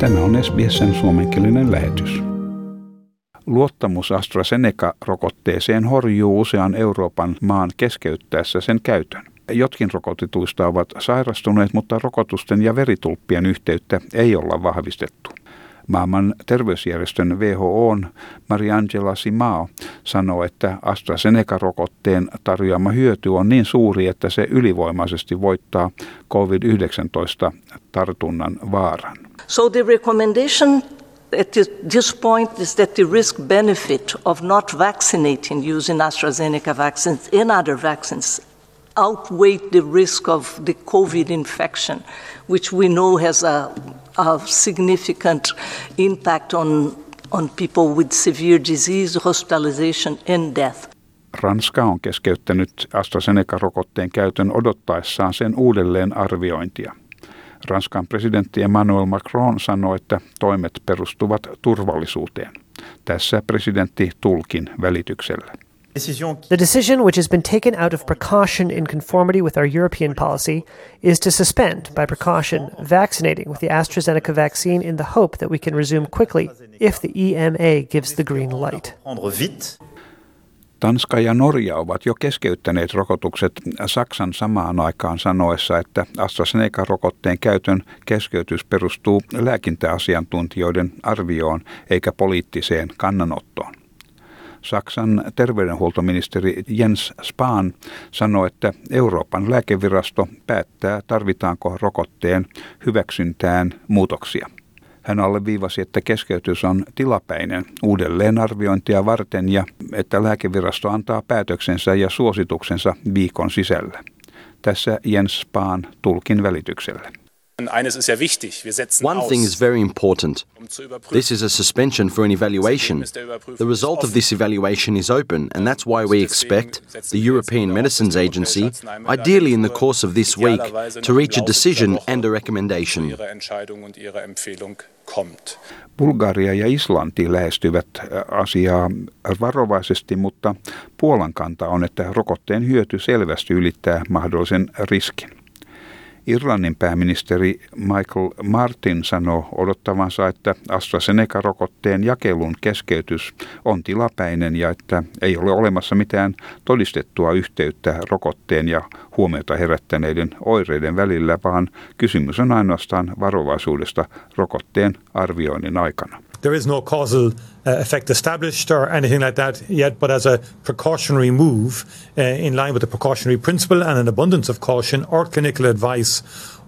Tämä on SBSn suomenkielinen lähetys. Luottamus AstraZeneca-rokotteeseen horjuu usean Euroopan maan keskeyttäessä sen käytön. Jotkin rokotetuista ovat sairastuneet, mutta rokotusten ja veritulppien yhteyttä ei olla vahvistettu. Maailman terveysjärjestön WHOn Mariangela Simao sanoo, että AstraZeneca-rokotteen tarjoama hyöty on niin suuri, että se ylivoimaisesti voittaa COVID-19 tartunnan vaaran. So the recommendation at this point is that the risk benefit of not vaccinating using AstraZeneca vaccines and other vaccines outweigh the risk of the COVID infection, which we know has a, a significant impact on, on people with severe disease, hospitalization, and death. Ranska on keskeyttänyt AstraZeneca-rokotteen käytön odottaessaan sen uudelleen arviointia. Ranskan presidentti Emmanuel Macron sanoi, että toimet perustuvat turvallisuuteen. Tässä presidentti tulkin välityksellä. The decision, which has been taken out of precaution in conformity with our European policy, is to suspend, by precaution, vaccinating with the AstraZeneca vaccine in the hope that we can resume quickly if the EMA gives the green light. Tanska ja Norja ovat jo keskeyttäneet rokotukset Saksan samaan aikaan sanoessa, että AstraZeneca-rokotteen käytön keskeytys perustuu lääkintäasiantuntijoiden arvioon eikä poliittiseen kannanottoon. Saksan terveydenhuoltoministeri Jens Spahn sanoi, että Euroopan lääkevirasto päättää, tarvitaanko rokotteen hyväksyntään muutoksia. Hän alleviivasi, että keskeytys on tilapäinen uudelleenarviointia varten ja että lääkevirasto antaa päätöksensä ja suosituksensa viikon sisällä. Tässä Jens Spahn tulkin välityksellä. One thing is very important. This is a suspension for an evaluation. The result of this evaluation is open, and that's why we expect the European Medicines Agency, ideally in the course of this week, to reach a decision and a recommendation. Bulgaria ja Islanti lähestyvät äh, asiaa varovaisesti, mutta Puolan kanta on, että rokotteen hyöty selvästi ylittää mahdollisen riskin. Irlannin pääministeri Michael Martin sanoo odottavansa, että AstraZeneca-rokotteen jakelun keskeytys on tilapäinen ja että ei ole olemassa mitään todistettua yhteyttä rokotteen ja huomiota herättäneiden oireiden välillä, vaan kysymys on ainoastaan varovaisuudesta rokotteen arvioinnin aikana. There is no causal uh, effect established or anything like that yet, but as a precautionary move, uh, in line with the precautionary principle and an abundance of caution, our clinical advice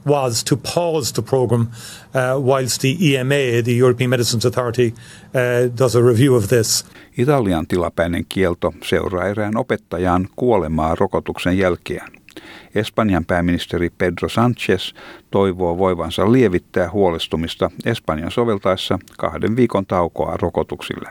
was to pause the programme uh, whilst the EMA, the European Medicines Authority, does a review of this. Italian tilapäinen kielto seuraa erään opettajan kuolemaa rokotuksen jälkeen. Espanjan pääministeri Pedro Sánchez toivoo voivansa lievittää huolestumista Espanjan soveltaessa kahden viikon taukoa rokotuksille.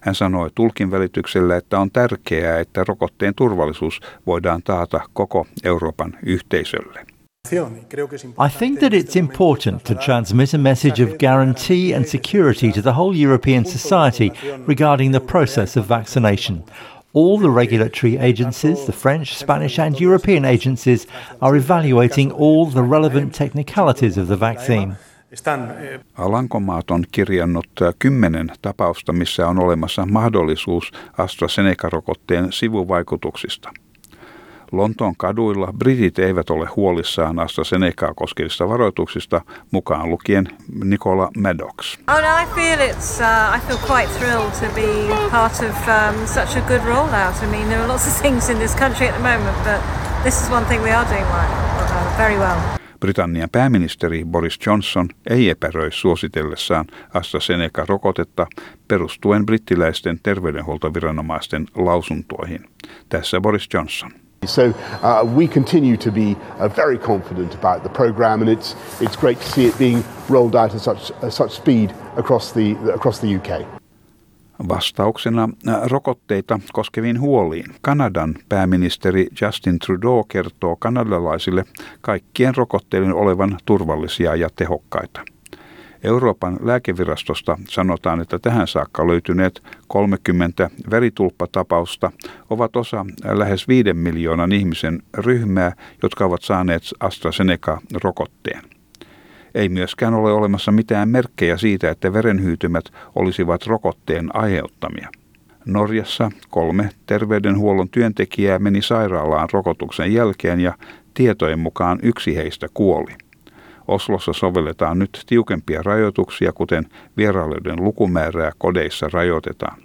Hän sanoi tulkin välityksellä, että on tärkeää, että rokotteen turvallisuus voidaan taata koko Euroopan yhteisölle. I think that it's important to transmit a message of guarantee and security to the whole European society regarding the process of vaccination. All the regulatory agencies, the French, Spanish, and European agencies, are evaluating all the relevant technicalities of the vaccine. Alankomaat on kirjannut eh, kymmenen tapausta, missä on olemassa mahdollisuus AstraZeneca-rokotteen sivuvaikutuksista. Lontoon kaduilla britit eivät ole huolissaan AstraZenecaa koskevista varoituksista, mukaan lukien Nicola Maddox. Oh no, I feel it's, uh, I feel quite thrilled to be part of um, such a good rollout. I mean, there are lots of things in this country at the moment, but this is one thing we are doing uh, very well. Britannian pääministeri Boris Johnson ei epäröi suositellessaan AstraZeneca-rokotetta perustuen brittiläisten terveydenhuoltoviranomaisten lausuntoihin. Tässä Boris Johnson. So uh, we continue to be uh, very confident about the programme, and it's it's great to see it being rolled out at such at such speed across the across the UK. Vastauksena äh, rokotteita koskeviin huoliin Kanadan pääministeri Justin Trudeau kertoo kanadalaisille kaikkien rokotteiden olevan turvallisia ja tehokkaita. Euroopan lääkevirastosta sanotaan, että tähän saakka löytyneet 30 veritulppatapausta ovat osa lähes 5 miljoonan ihmisen ryhmää, jotka ovat saaneet AstraZeneca-rokotteen. Ei myöskään ole olemassa mitään merkkejä siitä, että verenhyytymät olisivat rokotteen aiheuttamia. Norjassa kolme terveydenhuollon työntekijää meni sairaalaan rokotuksen jälkeen ja tietojen mukaan yksi heistä kuoli. Oslossa sovelletaan nyt tiukempia rajoituksia, kuten vierailijoiden lukumäärää kodeissa rajoitetaan.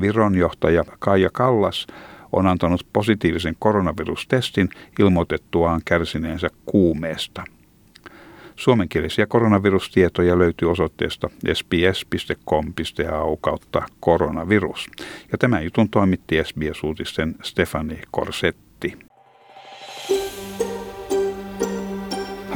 Viron johtaja Kaija Kallas on antanut positiivisen koronavirustestin ilmoitettuaan kärsineensä kuumeesta. Suomenkielisiä koronavirustietoja löytyy osoitteesta sbs.com.au kautta koronavirus. Ja tämän jutun toimitti SBS-uutisten Stefani Korsetti.